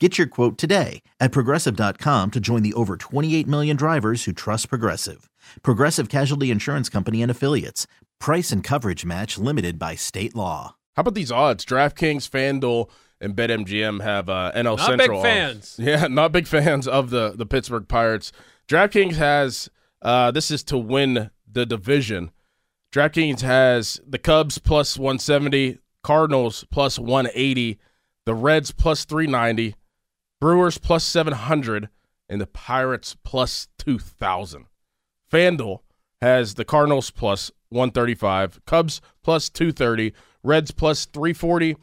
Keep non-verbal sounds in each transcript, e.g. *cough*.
Get your quote today at progressive.com to join the over 28 million drivers who trust Progressive. Progressive Casualty Insurance Company and Affiliates. Price and coverage match limited by state law. How about these odds? DraftKings, FanDuel, and BetMGM have uh, NL Not Central. big fans. odds. *laughs* Yeah, not big fans of the, the Pittsburgh Pirates. DraftKings has, uh, this is to win the division. DraftKings has the Cubs plus 170, Cardinals plus 180, the Reds plus 390, Brewers plus 700, and the Pirates plus 2,000. FanDuel has the Cardinals plus 135, Cubs plus 230, Reds plus 340,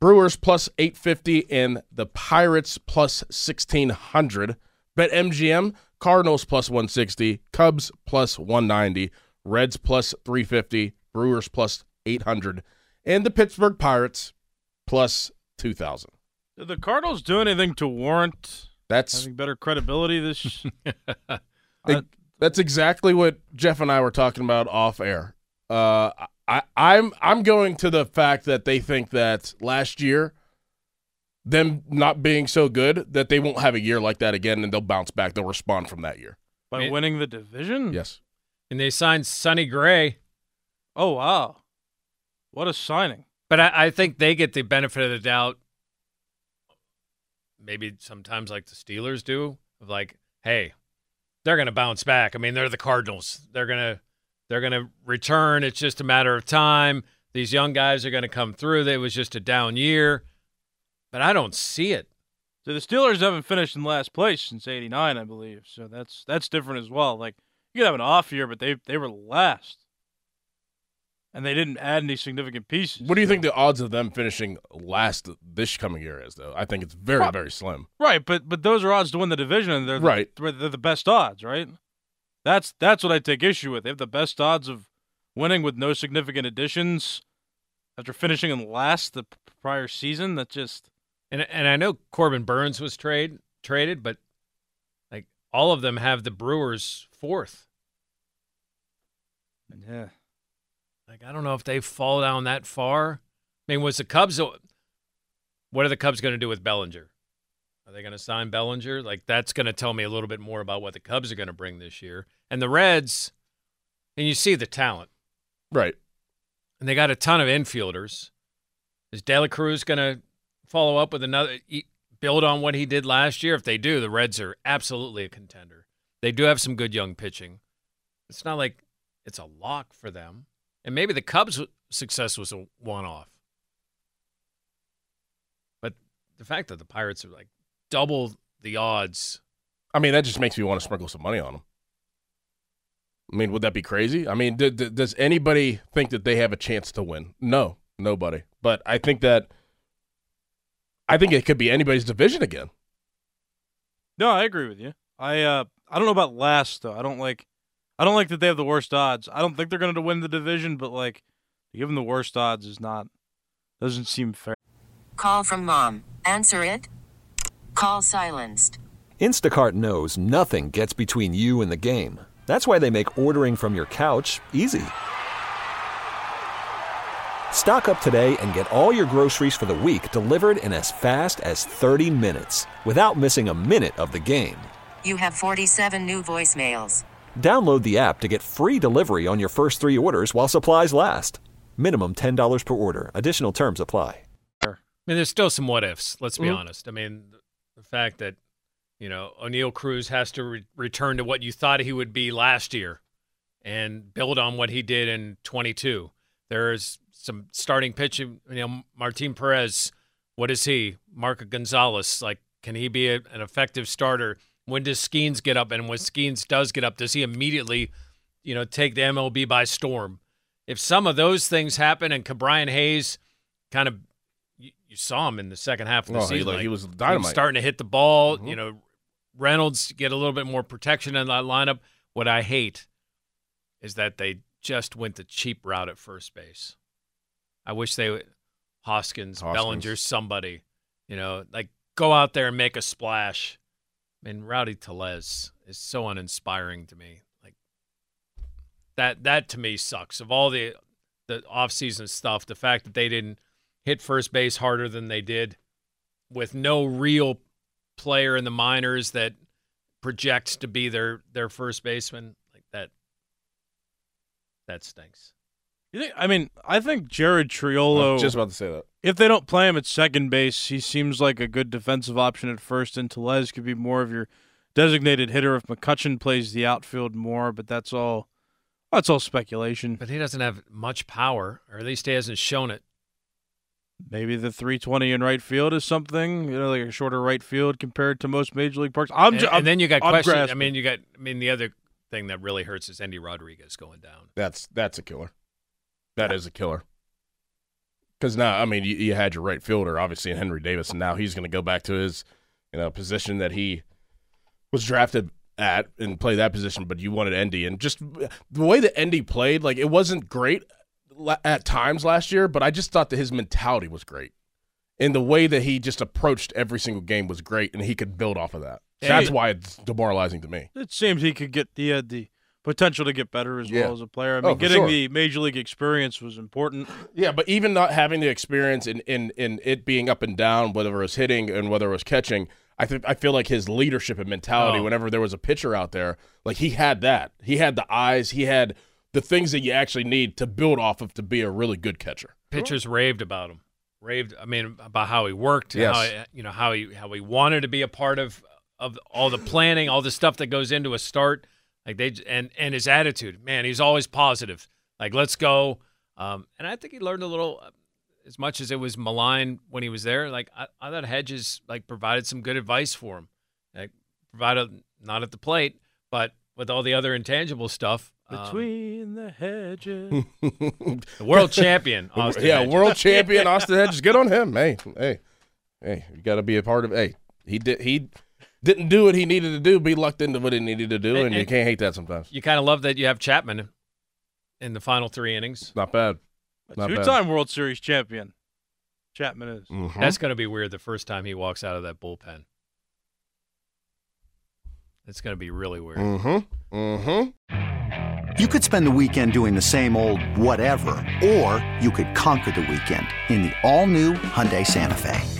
Brewers plus 850, and the Pirates plus 1600. BetMGM, Cardinals plus 160, Cubs plus 190, Reds plus 350, Brewers plus 800, and the Pittsburgh Pirates plus 2000. Did the Cardinals do anything to warrant That's having better credibility this? *laughs* It- that's exactly what Jeff and I were talking about off air. Uh, I, I'm I'm going to the fact that they think that last year, them not being so good, that they won't have a year like that again, and they'll bounce back. They'll respond from that year. by It- winning the division? Yes. And they signed Sonny Gray. Oh wow, what a signing! But I, I think they get the benefit of the doubt. Maybe sometimes like the Steelers do, of like, hey, they're gonna bounce back. I mean, they're the Cardinals. They're gonna they're gonna return. It's just a matter of time. These young guys are gonna come through. It was just a down year. But I don't see it. So the Steelers haven't finished in last place since '89, I believe. So that's that's different as well. Like you could have an off year, but they they were last, and they didn't add any significant pieces. What do you think the odds of them finishing last this coming year is, though? I think it's very Prob- very slim. Right, but but those are odds to win the division, and they're Right. They're, they're the best odds, right? That's that's what I take issue with. They have the best odds of winning with no significant additions after finishing in last the prior season. That just And and I know Corbin Burnes was trade traded, but like all of them have the Brewers fourth. yeah. Like I don't know if they fall down that far. I mean, was the Cubs? What are the Cubs going to do with Bellinger? Are they going to sign Bellinger? Like that's going to tell me a little bit more about what the Cubs are going to bring this year. And the Reds, and you see the talent, Right. and they got a ton of infielders. Is De La Cruz going to follow up with another, build on what he did last year? If they do, the Reds are absolutely a contender. They do have some good young pitching. It's not like it's a lock for them. And maybe the Cubs' success was a one off. But the fact that the Pirates are like double the odds. I mean, that just makes me want to sprinkle some money on them. I mean, would that be crazy? I mean, d- d- does anybody think that they have a chance to win? No, nobody. But I think that I think it could be anybody's division again. No, I agree with you. I uh I don't know about last though. I don't like I don't like that they have the worst odds. I don't think they're going to win the division, but like to give them the worst odds is not doesn't seem fair. Call from mom. Answer it. Call silenced. Instacart knows nothing gets between you and the game. That's why they make ordering from your couch easy. Stock up today and get all your groceries for the week delivered in as fast as 30 minutes without missing a minute of the game. You have 47 new voicemails. Download the app to get free delivery on your first three orders while supplies last. Minimum $10 per order. Additional terms apply. I mean, there's still some what ifs. Let's be Mhm. honest. I mean, The fact that you know Oneil Cruz has to re- return to what you thought he would be last year, and build on what he did in 22. There's some starting pitching. You know, Martin Perez. What is he? Marco Gonzalez. Like, can he be a, an effective starter? When does Skenes get up? And when Skenes does get up, does he immediately, you know, take the MLB by storm? If some of those things happen and Ke'Bryan Hayes kind of, you, you saw him in the second half of the Oh, he, season. like, like, he was he was dynamite. starting to hit the ball. Mhm. You know, Reynolds get a little bit more protection in that lineup. What I hate is that they just went the cheap route at first base. I wish they would Hoskins, Hoskins. Bellinger, somebody, you know, like go out there and make a splash. I mean, Rowdy Tellez is so uninspiring to me. Like that that to me sucks. Of all the the offseason stuff, the fact that they didn't hit first base harder than they did with no real player in the minors that projects to be their their first baseman like that that stinks. You think? I mean, I think Jared I Triolo. was just about to say that. If they don't play him at second base, he seems like a good defensive option at first, and Tellez could be more of your designated hitter if McCutchen plays the outfield more. But that's all. That's all speculation. But he doesn't have much power, or at least he hasn't shown it. Maybe the 320 in right field is something, you know, like a shorter right field compared to most major league parks. I'm and, ju- and I'm- then you got I'm questions. I mean, you got. I mean, the other thing that really hurts is Endy Rodriguez going down. That's that's a killer. That is a killer. Because now, I mean, you, you had your right fielder, obviously, in Henry Davis, and now he's going to go back to his, you know, position that he was drafted at and play that position. But you wanted Endy, and just the way that Endy played, like it wasn't great at times last year, but I just thought that his mentality was great, and the way that he just approached every single game was great, and he could build off of that. Yeah, That's why it's demoralizing to me. it seems he could get the uh, the potential to get better as Yeah. well as a player. I Oh, mean, for getting sure. the major league experience was important. Yeah, but even not having the experience in, in, in it being up and down, whether it was hitting and whether it was catching, I think I feel like his leadership and mentality. Oh. Whenever there was a pitcher out there, like he had that. He had the eyes. He had the things that you actually need to build off of to be a really good catcher. Pitchers raved about him. Raved. I mean, about how he worked. Yes. How he, you know how he how he wanted to be a part of of all the planning, all the stuff that goes into a start. Like they and and his attitude, man, he's always positive. Like let's go. Um, and I think he learned a little, uh, as much as it was maligned when he was there. Like I, I thought Hedges like provided some good advice for him. Like provided not at the plate, but with all the other intangible stuff. um, Between the hedges. *laughs* the world champion, Austin yeah, Hedges. world *laughs* champion Austin Hedges. Good on him. Hey, hey, hey, you got to be a part of. Hey, he did. He didn't do what he needed to do. Be lucked into what he needed to do, And- and, you can't hate that sometimes. You kind of love that you have Chapman in the final three innings. Not bad. Not. Two-time World Series champion. Chapman is. Mhm. That's going to be weird the first time he walks out of that bullpen. It's going to be really weird. Mm-hmm. Mm-hmm. You could spend the weekend doing the same old whatever, or you could conquer the weekend in the all-new Hyundai Santa Fe.